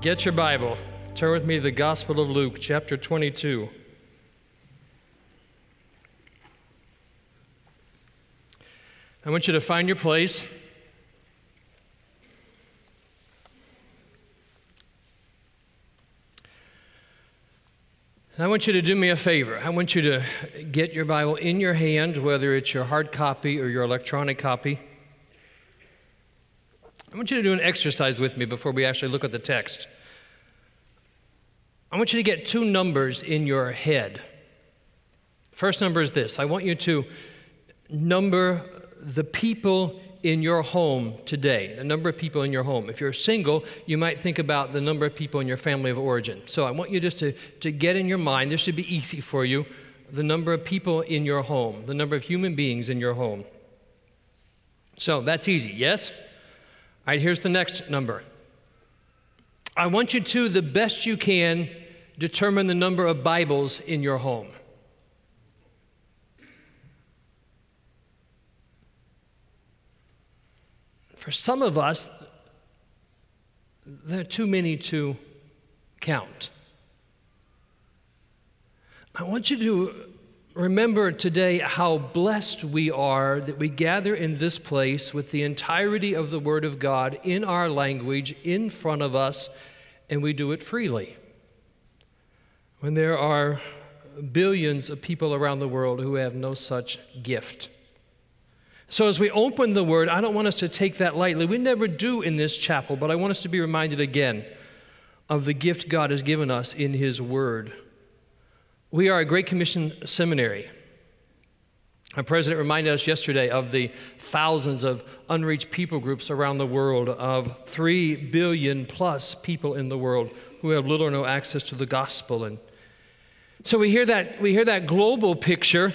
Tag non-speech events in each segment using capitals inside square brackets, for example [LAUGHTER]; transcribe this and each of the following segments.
Get your Bible. Turn with me to the Gospel of Luke, chapter 22. I want you to find your place. I want you to do me a favor. I want you to get your Bible in your hand, whether it's your hard copy or your electronic copy. I want you to do an exercise with me before we actually look at the text. I want you to get two numbers in your head. First number is this I want you to number the people in your home today, the number of people in your home. If you're single, you might think about the number of people in your family of origin. So I want you just to, to get in your mind, this should be easy for you, the number of people in your home, the number of human beings in your home. So that's easy, yes? All right, here's the next number. I want you to, the best you can, determine the number of Bibles in your home. For some of us, there are too many to count. I want you to remember today how blessed we are that we gather in this place with the entirety of the Word of God in our language in front of us, and we do it freely. When there are billions of people around the world who have no such gift. So, as we open the Word, I don't want us to take that lightly. We never do in this chapel, but I want us to be reminded again of the gift God has given us in His Word. We are a Great Commission seminary. Our president reminded us yesterday of the thousands of unreached people groups around the world, of three billion plus people in the world who have little or no access to the gospel. And so we hear that, we hear that global picture.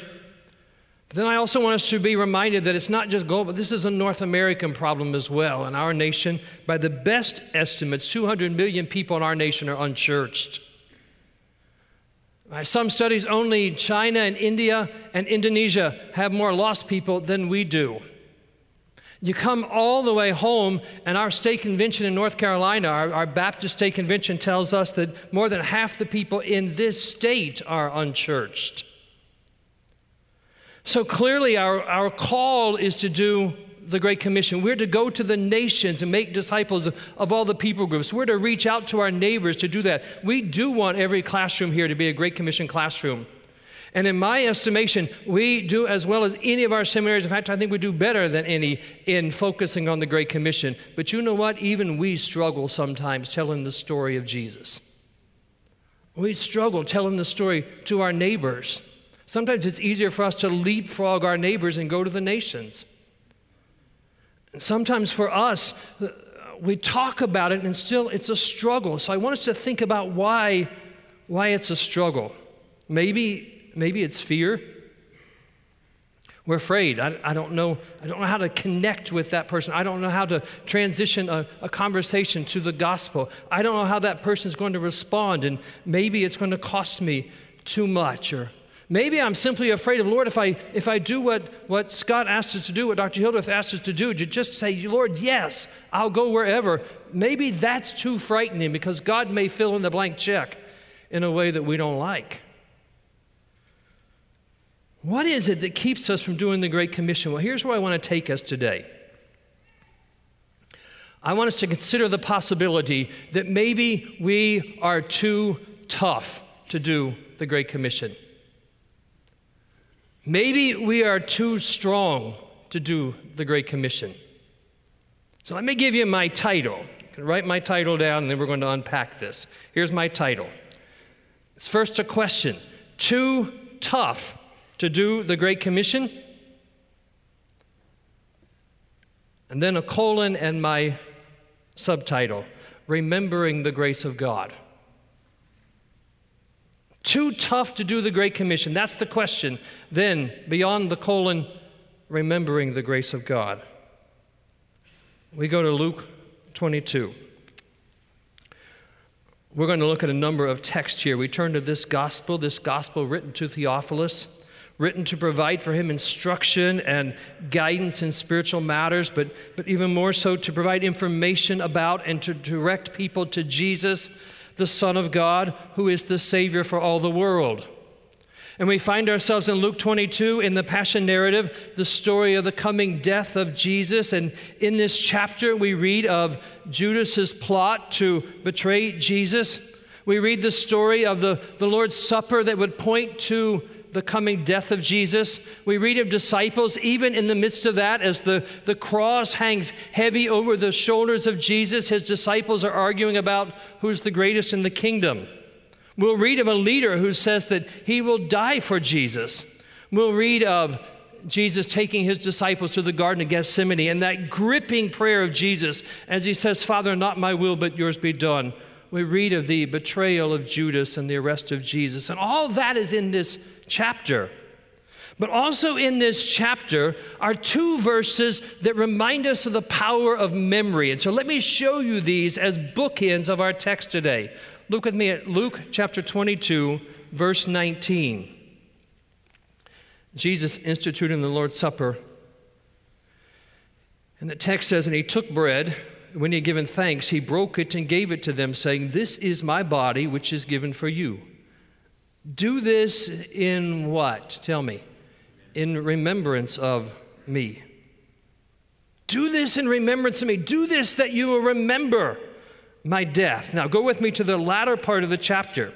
But then I also want us to be reminded that it's not just global, this is a North American problem as well. In our nation, by the best estimates, 200 million people in our nation are unchurched. By some studies, only China and India and Indonesia have more lost people than we do. You come all the way home, and our state convention in North Carolina, our, our, Baptist state convention, tells us that more than half the people in this state are unchurched. So clearly, our, our call is to do the Great Commission. We're to go to the nations and make disciples of, of, all the people groups. We're to reach out to our neighbors to do that. We do want every classroom here to be a Great Commission classroom. And in my estimation, we do as well as any of our seminaries. In fact, I think we do better than any in focusing on the Great Commission. But you know what? Even we struggle sometimes telling the story of Jesus. We struggle telling the story to our neighbors. Sometimes it's easier for us to leapfrog our neighbors and go to the nations. Sometimes for us, uh, we talk about it and still it's a struggle. So I want us to think about why, why it's a struggle. Maybe, maybe it's fear. We're afraid. I, I, don't know. I don't know how to connect with that person. I don't know how to transition a, a conversation to the gospel. I don't know how that person is going to respond, and maybe it's going to cost me too much, or Maybe I'm simply afraid of, Lord, if I, if I do what, what Scott asked us to do, what Dr. Hildreth asked us to do, to just say, Lord, yes, I'll go wherever, maybe that's too frightening because God may fill in the blank check in a way that we don't like. What is it that keeps us from doing the Great Commission? Well, here's where I want to take us today. I want us to consider the possibility that maybe we are too tough to do the Great Commission. Maybe we are too strong to do the Great Commission. So let me give you my title. You can write my title down and then we're going to unpack this. Here's my title. It's first a question Too tough to do the Great Commission? And then a colon and my subtitle remembering the grace of God. Too tough to do the Great Commission. That's the question. Then, beyond the colon, remembering the grace of God. We go to Luke 22. We're going to look at a number of texts here. We turn to this gospel, this gospel written to Theophilus, written to provide for him instruction and guidance in spiritual matters, but, but even more so to provide information about and to direct people to Jesus the Son of God, who is the Savior for all the world. And we find ourselves in Luke 22 in the Passion narrative, the story of the coming death of Jesus. And in this chapter, we read of Judas's plot to betray Jesus. We read the story of the, the Lord's Supper that would point to the coming death of Jesus. We read of disciples, even in the midst of that, as the, the cross hangs heavy over the shoulders of Jesus, his disciples are arguing about who's the greatest in the kingdom. We'll read of a leader who says that he will die for Jesus. We'll read of Jesus taking his disciples to the Garden of Gethsemane and that gripping prayer of Jesus as he says, Father, not my will, but yours be done. We read of the betrayal of Judas and the arrest of Jesus. And all that is in this chapter. But also in this chapter are two verses that remind us of the power of memory. And so let me show you these as bookends of our text today. Look with me at Luke chapter 22, verse 19. Jesus instituting the Lord's Supper. And the text says, And he took bread. and When he had given thanks, he broke it and gave it to them, saying, This is my body, which is given for you. Do this in what? Tell me. In remembrance of me. Do this in remembrance of me. Do this that you will remember my death. Now, go with me to the latter part of the chapter.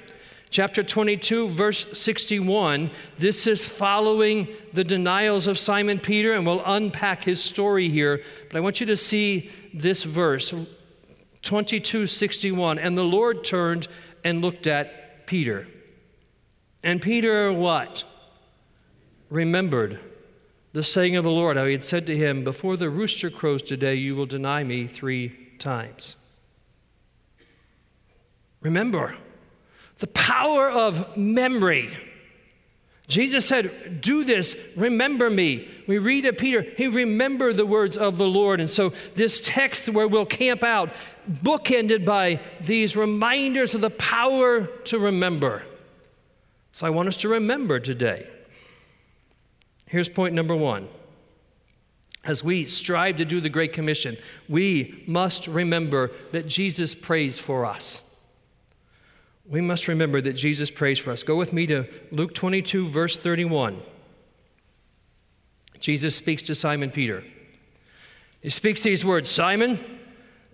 Chapter 22, verse 61. This is following the denials of Simon Peter, and we'll unpack his story here. But I want you to see this verse 22, 61. And the Lord turned and looked at Peter. And Peter, what? Remembered the saying of the Lord, how he had said to him, Before the rooster crows today, you will deny me three times. Remember the power of memory. Jesus said, Do this, remember me. We read of Peter, he remembered the words of the Lord. And so, this text where we'll camp out, bookended by these reminders of the power to remember. So I want us to remember today. Here's point number one. As we strive to do the Great Commission, we must remember that Jesus prays for us. We must remember that Jesus prays for us. Go with me to Luke 22, verse 31. Jesus speaks to Simon Peter. He speaks these words Simon,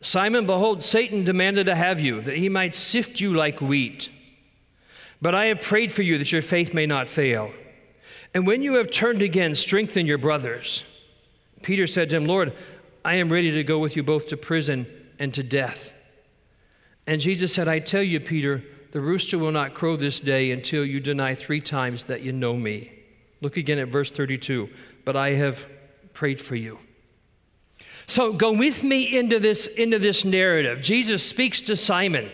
Simon, behold, Satan demanded to have you, that he might sift you like wheat. But I have prayed for you that your faith may not fail. And when you have turned again, strengthen your brothers. Peter said to him, Lord, I am ready to go with you both to prison and to death. And Jesus said, I tell you, Peter, the rooster will not crow this day until you deny three times that you know me. Look again at verse 32. But I have prayed for you. So go with me into this, into this narrative. Jesus speaks to Simon.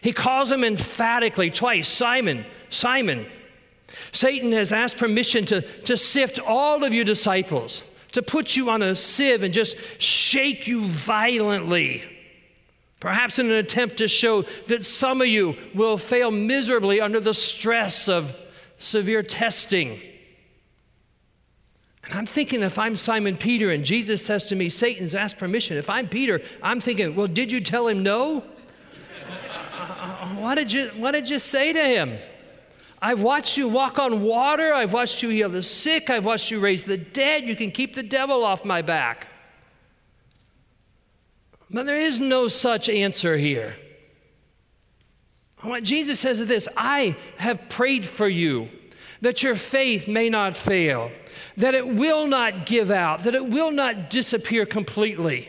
He calls him emphatically twice Simon, Simon. Satan has asked permission to, to sift all of your disciples, to put you on a sieve and just shake you violently. Perhaps in an attempt to show that some of you will fail miserably under the stress of severe testing. And I'm thinking if I'm Simon Peter and Jesus says to me, Satan's asked permission, if I'm Peter, I'm thinking, well, did you tell him no? What did you, what did you say to him? I've watched you walk on water. I've watched you heal the sick. I've watched you raise the dead. You can keep the devil off my back. But there is no such answer here. What Jesus says is this I have prayed for you that your faith may not fail, that it will not give out, that it will not disappear completely.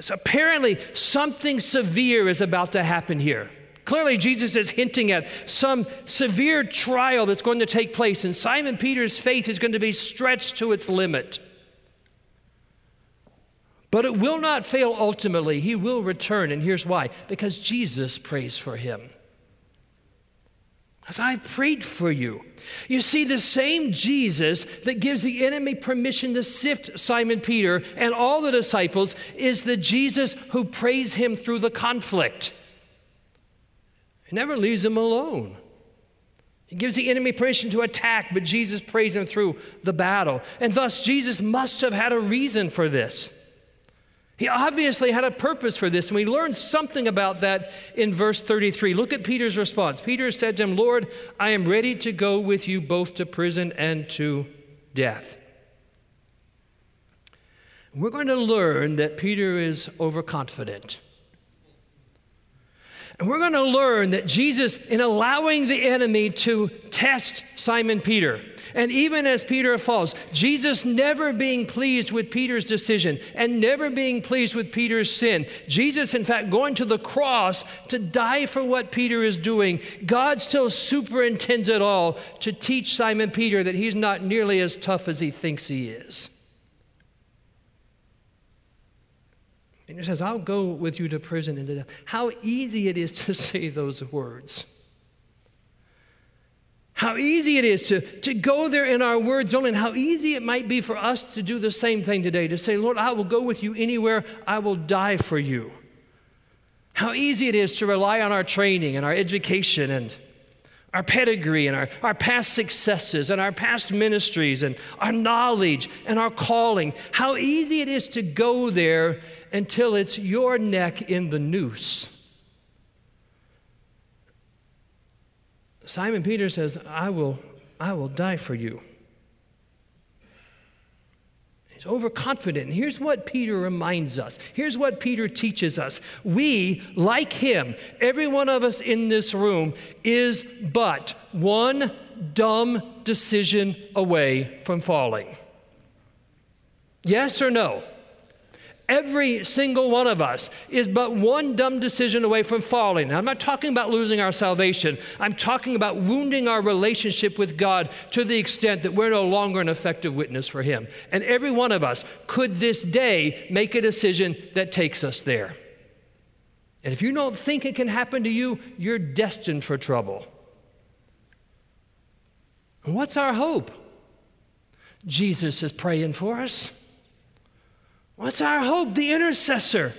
So apparently, something severe is about to happen here. Clearly, Jesus is hinting at some severe trial that's going to take place, and Simon Peter's faith is going to be stretched to its limit. But it will not fail ultimately. He will return. And here's why because Jesus prays for him. As I prayed for you. You see, the same Jesus that gives the enemy permission to sift Simon Peter and all the disciples is the Jesus who prays him through the conflict. He never leaves him alone. He gives the enemy permission to attack, but Jesus prays him through the battle. And thus, Jesus must have had a reason for this. He obviously had a purpose for this, and we learn something about that in verse 33. Look at Peter's response. Peter said to him, Lord, I am ready to go with you both to prison and to death. We're going to learn that Peter is overconfident. And we're going to learn that Jesus, in allowing the enemy to test Simon Peter, and even as Peter falls, Jesus never being pleased with Peter's decision and never being pleased with Peter's sin. Jesus, in fact, going to the cross to die for what Peter is doing. God still superintends it all to teach Simon Peter that he's not nearly as tough as he thinks he is. And he says, I'll go with you to prison and to death. How easy it is [LAUGHS] to say those words. How easy it is to, to go there in our words only, and how easy it might be for us to do the same thing today to say, Lord, I will go with you anywhere, I will die for you. How easy it is to rely on our training and our education and our pedigree and our, our past successes and our past ministries and our knowledge and our calling. How easy it is to go there until it's your neck in the noose. Simon Peter says, I will, I will die for you. He's overconfident. Here's what Peter reminds us. Here's what Peter teaches us. We, like him, every one of us in this room, is but one dumb decision away from falling. Yes or no? Every single one of us is but one dumb decision away from falling. Now, I'm not talking about losing our salvation. I'm talking about wounding our relationship with God to the extent that we're no longer an effective witness for Him. And every one of us could this day make a decision that takes us there. And if you don't think it can happen to you, you're destined for trouble. What's our hope? Jesus is praying for us. What's our hope? The intercessor.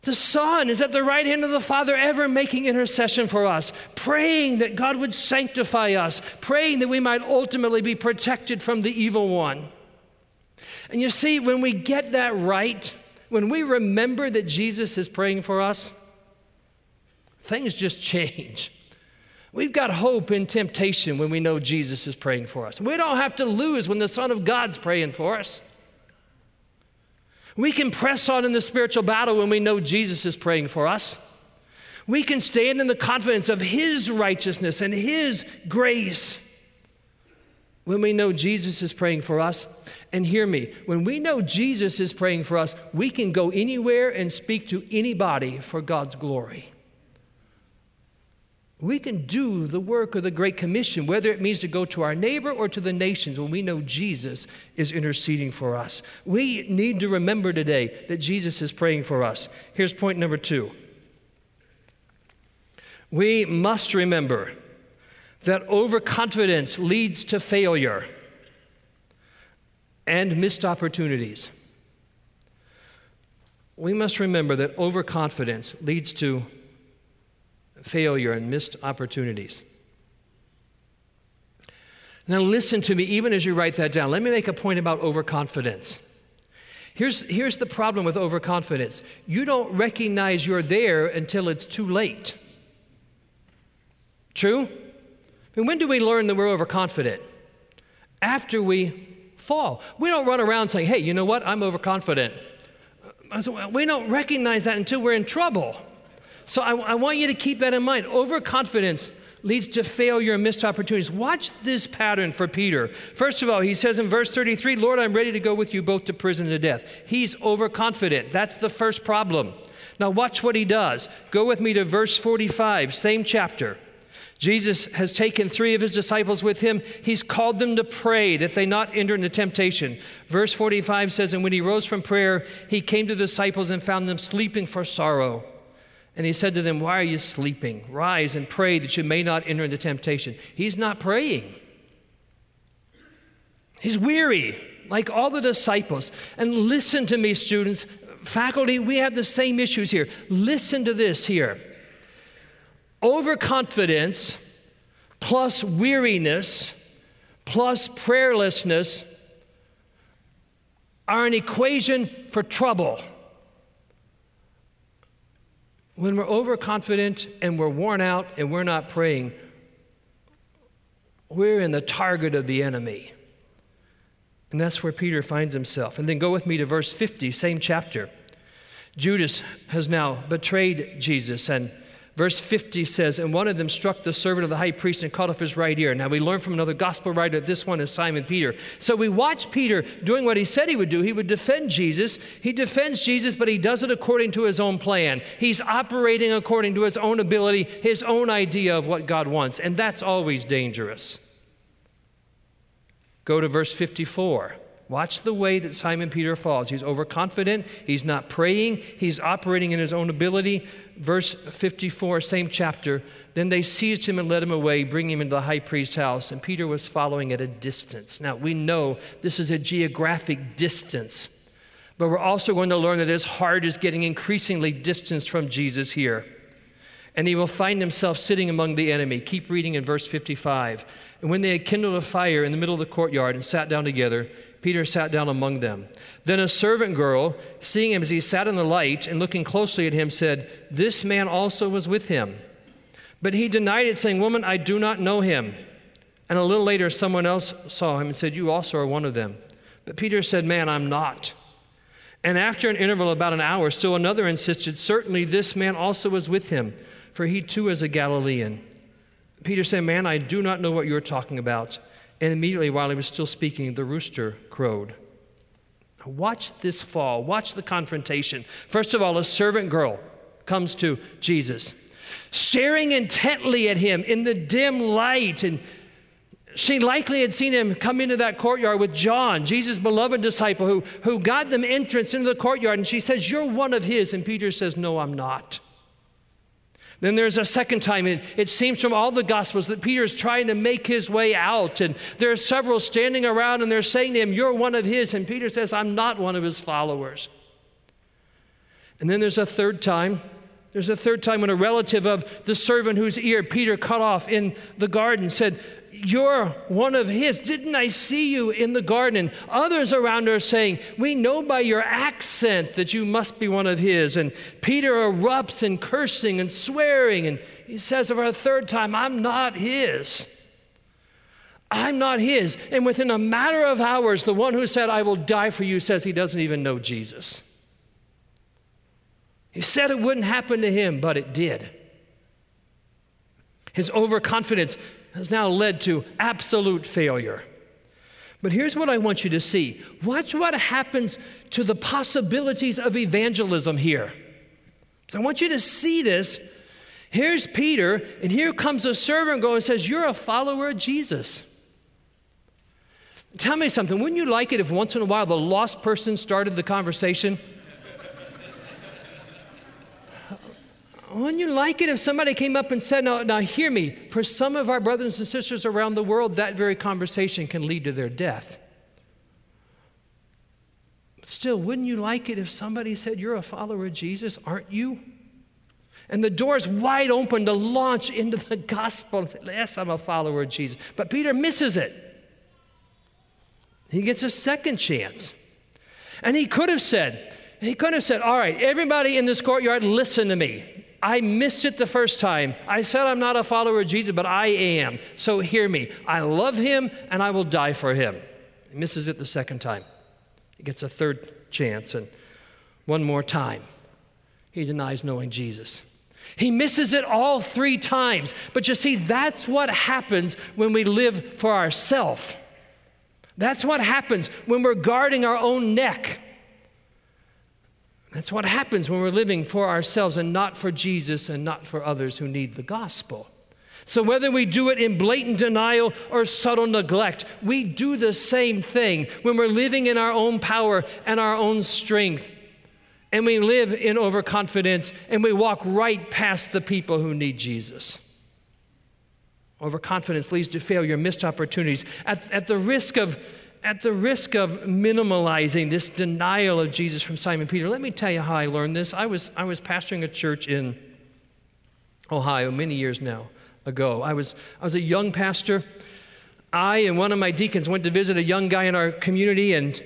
The Son is at the right hand of the Father, ever making intercession for us, praying that God would sanctify us, praying that we might ultimately be protected from the evil one. And you see, when we get that right, when we remember that Jesus is praying for us, things just change. We've got hope in temptation when we know Jesus is praying for us. We don't have to lose when the Son of God's praying for us. We can press on in the spiritual battle when we know Jesus is praying for us. We can stand in the confidence of His righteousness and His grace when we know Jesus is praying for us. And hear me, when we know Jesus is praying for us, we can go anywhere and speak to anybody for God's glory we can do the work of the Great Commission, whether it means to go to our neighbor or to the nations when we know Jesus is interceding for us. We need to remember today that Jesus is praying for us. Here's point number two we must remember that overconfidence leads to failure and missed opportunities. We must remember that overconfidence leads to failure and missed opportunities. Now, listen to me, even as you write that down. Let me make a point about overconfidence. Here's, here's the problem with overconfidence you don't recognize you're there until it's too late. True? I mean, when do we learn that we're overconfident? After we fall. We don't run around saying, hey, you know what? I'm overconfident. Uh, we don't recognize that until we're in trouble. So I, I want you to keep that in mind. Overconfidence leads to failure and missed opportunities. Watch this pattern for Peter. First of all, he says in verse 33, Lord, I'm ready to go with you both to prison and to death. He's overconfident. That's the first problem. Now, watch what he does. Go with me to verse 45, same chapter. Jesus has taken three of his disciples with him. He's called them to pray that they not enter into temptation. Verse 45 says, And when he rose from prayer, he came to the disciples and found them sleeping for sorrow. And he said to them, Why are you sleeping? Rise and pray that you may not enter into temptation. He's not praying. He's weary, like all the disciples. And listen to me, students. Faculty, we have the same issues here. Listen to this here overconfidence plus weariness plus prayerlessness are an equation for trouble. When we're overconfident and we're worn out and we're not praying, we're in the target of the enemy. And that's where Peter finds himself. And then go with me to verse 50, same chapter. Judas has now betrayed Jesus and Verse 50 says, And one of them struck the servant of the high priest and cut off his right ear. Now we learn from another gospel writer this one is Simon Peter. So we watch Peter doing what he said he would do. He would defend Jesus. He defends Jesus, but he does it according to his own plan. He's operating according to his own ability, his own idea of what God wants. And that's always dangerous. Go to verse 54. Watch the way that Simon Peter falls. He's overconfident. He's not praying. He's operating in his own ability. Verse 54, same chapter. Then they seized him and led him away, bringing him into the high priest's house. And Peter was following at a distance. Now, we know this is a geographic distance, but we're also going to learn that his heart is getting increasingly distanced from Jesus here. And he will find himself sitting among the enemy. Keep reading in verse 55. And when they had kindled a fire in the middle of the courtyard and sat down together, Peter sat down among them. Then a servant girl, seeing him as he sat in the light and looking closely at him, said, This man also was with him. But he denied it, saying, Woman, I do not know him. And a little later, someone else saw him and said, You also are one of them. But Peter said, Man, I'm not. And after an interval of about an hour, still another insisted, Certainly this man also was with him, for he too is a Galilean. Peter said, Man, I do not know what you're talking about. And immediately while he was still speaking, the rooster crowed. Watch this fall. Watch the confrontation. First of all, a servant girl comes to Jesus, staring intently at him in the dim light. And she likely had seen him come into that courtyard with John, Jesus' beloved disciple, who, who got them entrance into the courtyard. And she says, You're one of his. And Peter says, No, I'm not. Then there's a second time, it, it seems from all the Gospels that Peter is trying to make his way out, and there are several standing around and they're saying to him, You're one of his. And Peter says, I'm not one of his followers. And then there's a third time. There's a third time when a relative of the servant whose ear Peter cut off in the garden said, you're one of his. Didn't I see you in the garden? Others around her are saying, We know by your accent that you must be one of his. And Peter erupts in cursing and swearing. And he says for a third time, I'm not his. I'm not his. And within a matter of hours, the one who said, I will die for you, says he doesn't even know Jesus. He said it wouldn't happen to him, but it did. His overconfidence has now led to absolute failure. But here's what I want you to see watch what happens to the possibilities of evangelism here. So I want you to see this. Here's Peter, and here comes a servant girl and says, You're a follower of Jesus. Tell me something. Wouldn't you like it if once in a while the lost person started the conversation? Wouldn't you like it if somebody came up and said, now, now hear me, for some of our brothers and sisters around the world, that very conversation can lead to their death. Still, wouldn't you like it if somebody said, You're a follower of Jesus, aren't you? And the door's wide open to launch into the [LAUGHS] gospel. Yes, I'm a follower of Jesus. But Peter misses it. He gets a second chance. And he could have said, he could have said, All right, everybody in this courtyard, listen to me. I missed it the first time. I said I'm not a follower of Jesus, but I am. So hear me. I love him and I will die for him. He misses it the second time. He gets a third chance, and one more time, he denies knowing Jesus. He misses it all three times. But you see, that's what happens when we live for ourselves. That's what happens when we're guarding our own neck. That's what happens when we're living for ourselves and not for Jesus and not for others who need the gospel. So, whether we do it in blatant denial or subtle neglect, we do the same thing when we're living in our own power and our own strength. And we live in overconfidence and we walk right past the people who need Jesus. Overconfidence leads to failure, missed opportunities. At, at, the risk of, at the risk of minimalizing this denial of Jesus from Simon Peter, let me tell you how I learned this. I was, I was pastoring a church in Ohio many years now ago. I was, I was a young pastor. I and one of my deacons went to visit a young guy in our community, and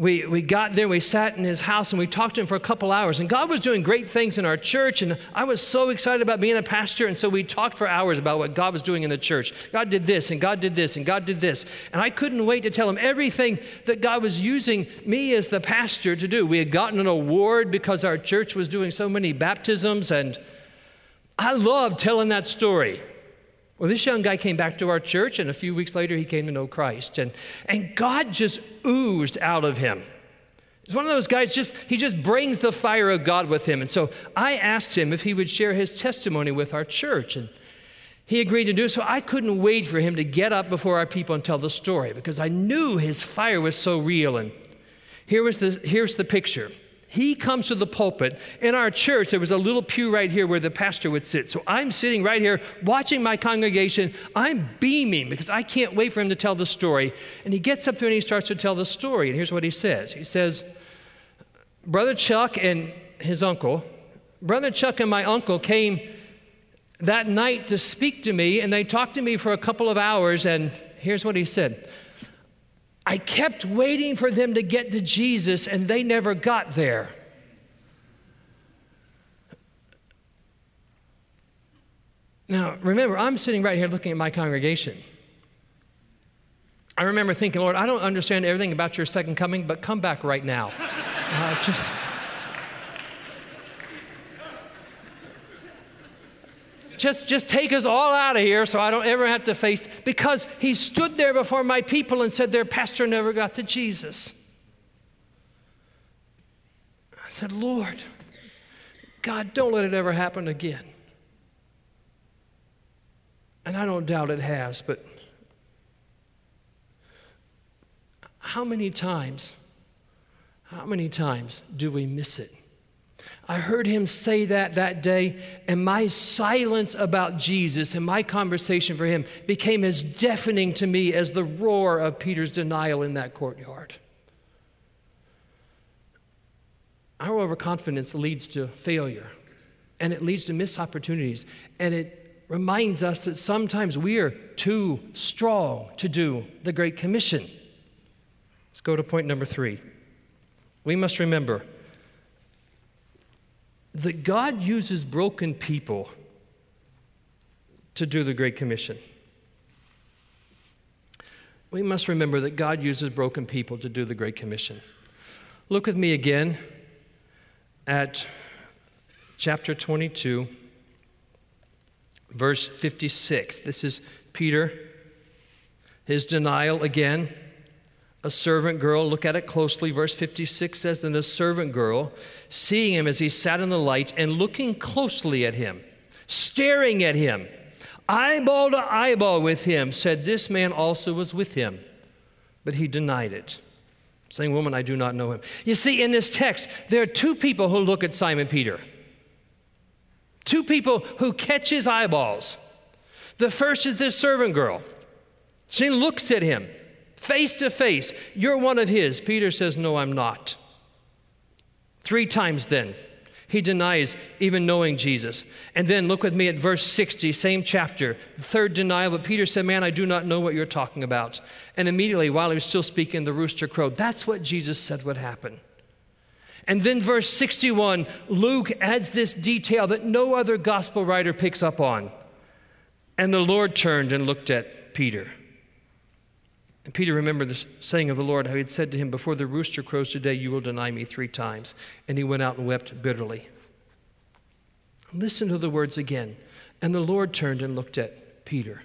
we, we got there, we sat in his house, and we talked to him for a couple hours. And God was doing great things in our church, and I was so excited about being a pastor. And so we talked for hours about what God was doing in the church. God did this, and God did this, and God did this. And I couldn't wait to tell him everything that God was using me as the pastor to do. We had gotten an award because our church was doing so many baptisms, and I loved telling that story. Well, this young guy came back to our church, and a few weeks later, he came to know Christ. And, and God just oozed out of him. He's one of those guys, just, he just brings the fire of God with him. And so I asked him if he would share his testimony with our church. And he agreed to do so. I couldn't wait for him to get up before our people and tell the story because I knew his fire was so real. And here was the, here's the picture he comes to the pulpit. In our church, there was a little pew right here where the pastor would sit. So I'm sitting right here watching my congregation. I'm beaming because I can't wait for him to tell the story. And he gets up there and he starts to tell the story. And here's what he says He says, Brother Chuck and his uncle, Brother Chuck and my uncle came that night to speak to me, and they talked to me for a couple of hours. And here's what he said I kept waiting for them to get to Jesus, and they never got there. Now, remember, I'm sitting right here looking at my congregation. I remember thinking, Lord, I don't understand everything about your second coming, but come back right now. Uh, just. Just, just take us all out of here so I don't ever have to face, because he stood there before my people and said, Their pastor never got to Jesus. I said, Lord, God, don't let it ever happen again. And I don't doubt it has, but how many times, how many times do we miss it? I heard him say that that day, and my silence about Jesus and my conversation for him became as deafening to me as the roar of Peter's denial in that courtyard. Our overconfidence leads to failure, and it leads to missed opportunities, and it reminds us that sometimes we are too strong to do the Great Commission. Let's go to point number three. We must remember that God uses broken people to do the Great Commission. We must remember that God uses broken people to do the Great Commission. Look with me again at chapter 22, verse 56. This is Peter, his denial again a servant girl, look at it closely. Verse 56 says, Then the servant girl, seeing him as he sat in the light and looking closely at him, staring at him, eyeball to eyeball with him, said, This man also was with him. But he denied it, saying, Woman, I do not know him. You see, in this text, there are two people who look at Simon Peter. Two people who catch his eyeballs. The first is this servant girl. She looks at him face to face. You're one of his. Peter says, No, I'm not. Three times then, he denies even knowing Jesus. And then look with me at verse 60, same chapter, the third denial. But Peter said, Man, I do not know what you're talking about. And immediately, while he was still speaking, the rooster crowed. That's what Jesus said would happen. And then, verse 61, Luke adds this detail that no other gospel writer picks up on. And the Lord turned and looked at Peter. And Peter remembered the saying of the Lord, how he had said to him, Before the rooster crows today, you will deny me three times. And he went out and wept bitterly. Listen to the words again. And the Lord turned and looked at Peter.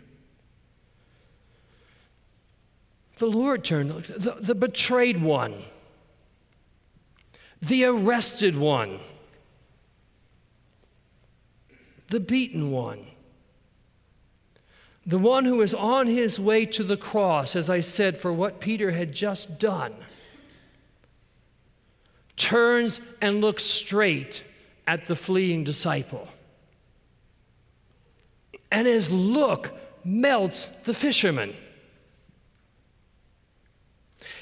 The Lord turned, the, the betrayed one, the arrested one, the beaten one. The one who is on his way to the cross, as I said, for what Peter had just done, turns and looks straight at the fleeing disciple. And his look melts the fisherman.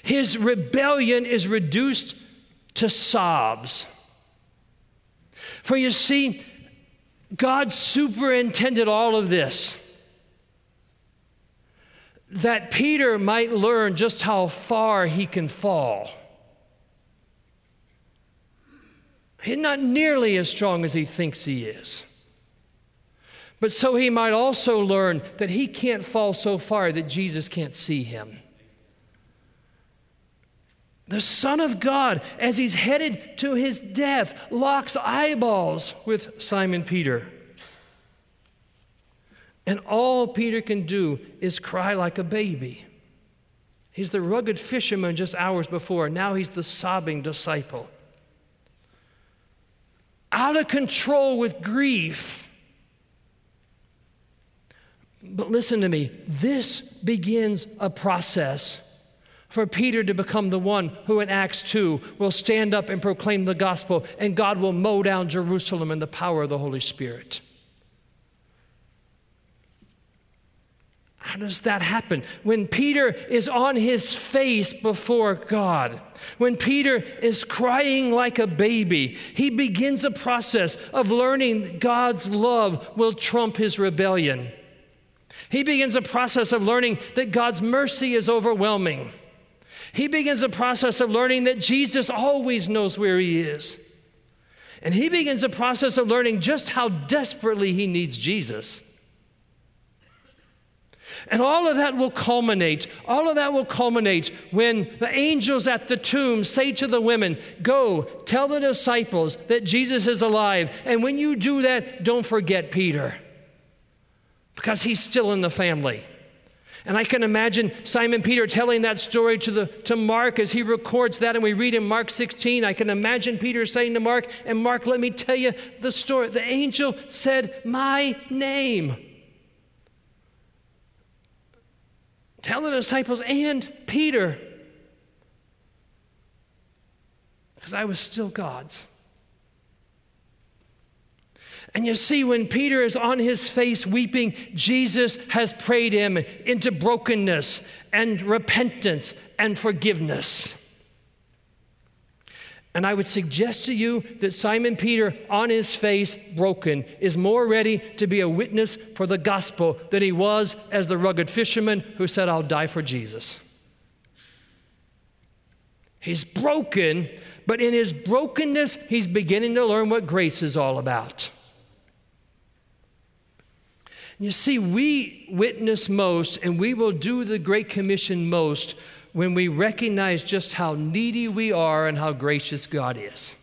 His rebellion is reduced to sobs. For you see, God superintended all of this that Peter might learn just how far he can fall. He's not nearly as strong as he thinks he is. But so he might also learn that he can't fall so far that Jesus can't see him. The Son of God, as he's headed to his death, locks eyeballs with Simon Peter. And all Peter can do is cry like a baby. He's the rugged fisherman just hours before. Now he's the sobbing disciple. Out of control with grief. But listen to me this begins a process for Peter to become the one who in Acts 2 will stand up and proclaim the gospel, and God will mow down Jerusalem in the power of the Holy Spirit. How does that happen? When Peter is on his face before God, when Peter is crying like a baby, he begins a process of learning God's love will trump his rebellion. He begins a process of learning that God's mercy is overwhelming. He begins a process of learning that Jesus always knows where he is. And he begins a process of learning just how desperately he needs Jesus. And all of that will culminate. All of that will culminate when the angels at the tomb say to the women, Go, tell the disciples that Jesus is alive. And when you do that, don't forget Peter, because he's still in the family. And I can imagine Simon Peter telling that story to, the, to Mark as he records that, and we read in Mark 16. I can imagine Peter saying to Mark, and Mark, let me tell you the story. The angel said, My name. Tell the disciples and Peter, because I was still God's. And you see, when Peter is on his face weeping, Jesus has prayed him into brokenness and repentance and forgiveness. And I would suggest to you that Simon Peter, on his face, broken, is more ready to be a witness for the gospel than he was as the rugged fisherman who said, I'll die for Jesus. He's broken, but in his brokenness, he's beginning to learn what grace is all about. You see, we witness most and we will do the Great Commission most when we recognize just how needy we are and how gracious God is.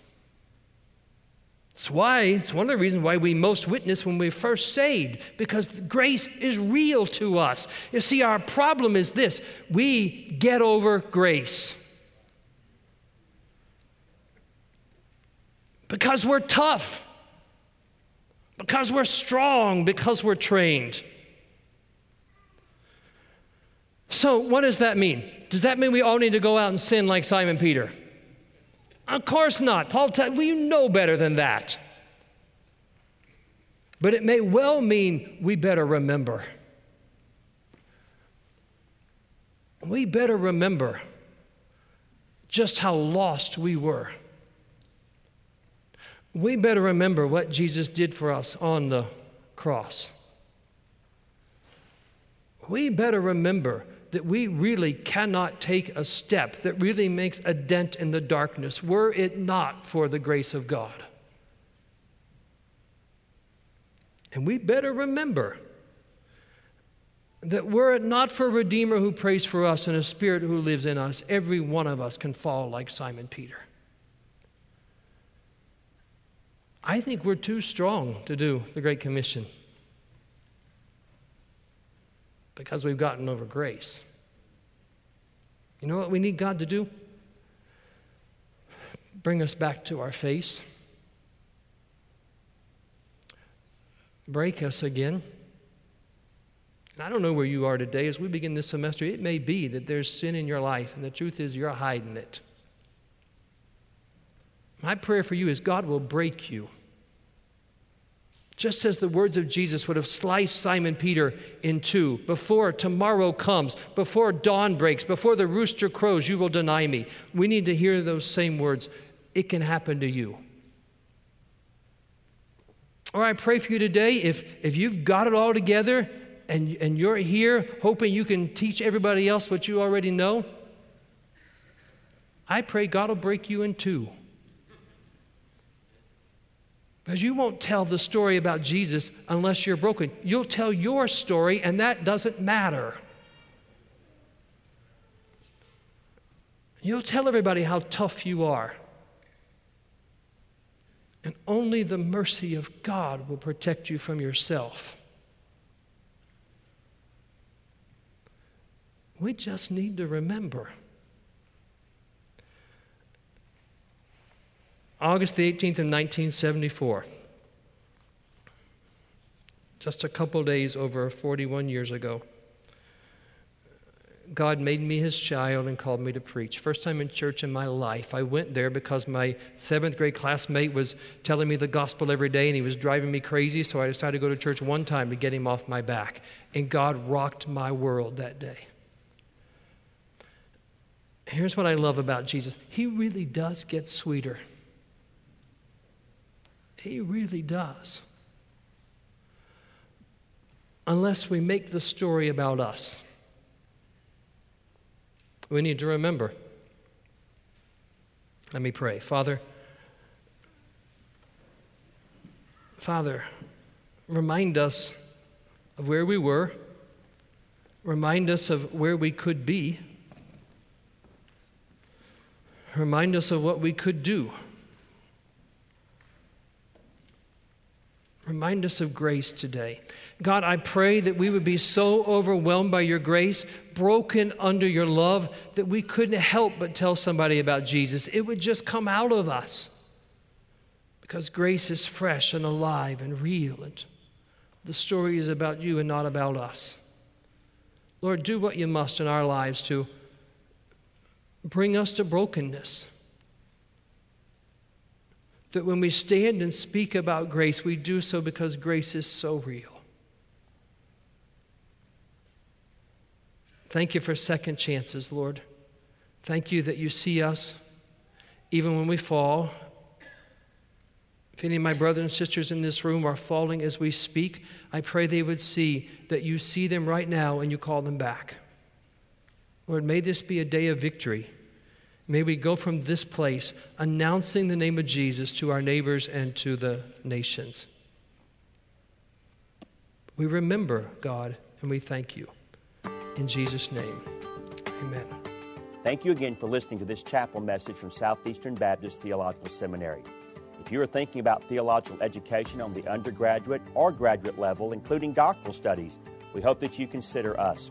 It's why, it's one of the reasons why we most witness when we're first saved, because grace is real to us. You see, our problem is this we get over grace. Because we're tough, because we're strong, because we're trained. So, what does that mean? Does that mean we all need to go out and sin like Simon Peter? Of course not. Paul, t- well, you know better than that. But it may well mean we better remember. We better remember just how lost we were. We better remember what Jesus did for us on the cross. We better remember that we really cannot take a step that really makes a dent in the darkness were it not for the grace of God. And we better remember that were it not for a Redeemer who prays for us and a Spirit who lives in us, every one of us can fall like Simon Peter. I think we're too strong to do the Great Commission because we've gotten over grace. You know what we need God to do? Bring us back to our face, break us again, And I don't know where you are today as we begin this semester. It may be that there's sin in your life, and the truth is you're hiding it. My prayer for you is God will break you. Just as the words of Jesus would have sliced Simon Peter in two before tomorrow comes, before dawn breaks, before the rooster crows, you will deny me. We need to hear those same words. It can happen to you. Or I pray for you today if, if you've got it all together and, and you're here hoping you can teach everybody else what you already know, I pray God will break you in two. Because you won't tell the story about Jesus unless you're broken. You'll tell your story, and that doesn't matter. You'll tell everybody how tough you are. And only the mercy of God will protect you from yourself. We just need to remember. August the 18th of 1974, just a couple days over 41 years ago. God made me his child and called me to preach. First time in church in my life. I went there because my seventh grade classmate was telling me the gospel every day and he was driving me crazy, so I decided to go to church one time to get him off my back. And God rocked my world that day. Here's what I love about Jesus He really does get sweeter. He really does. Unless we make the story about us we need to remember. Let me pray. Father, Father, remind us of where we were, remind us of where we could be, remind us of what we could do. Remind us of grace today. God, I pray that we would be so overwhelmed by your grace, broken under your love, that we couldn't help but tell somebody about Jesus. It would just come out of us because grace is fresh and alive and real, and the story is about you and not about us. Lord, do what you must in our lives to bring us to brokenness that when we stand and speak about grace, we do so because grace is so real. Thank you for second chances, Lord. Thank you that you see us even when we fall. If any of my brothers and sisters in this room are falling as we speak, I pray they would see that you see them right now and you call them back. Lord, may this be a day of victory. May we go from this place announcing the name of Jesus to our neighbors and to the nations. We remember, God, and we thank you. In Jesus' name, amen. Thank you again for listening to this chapel message from Southeastern Baptist Theological Seminary. If you are thinking about theological education on the undergraduate or graduate level, including doctoral studies, we hope that you consider us.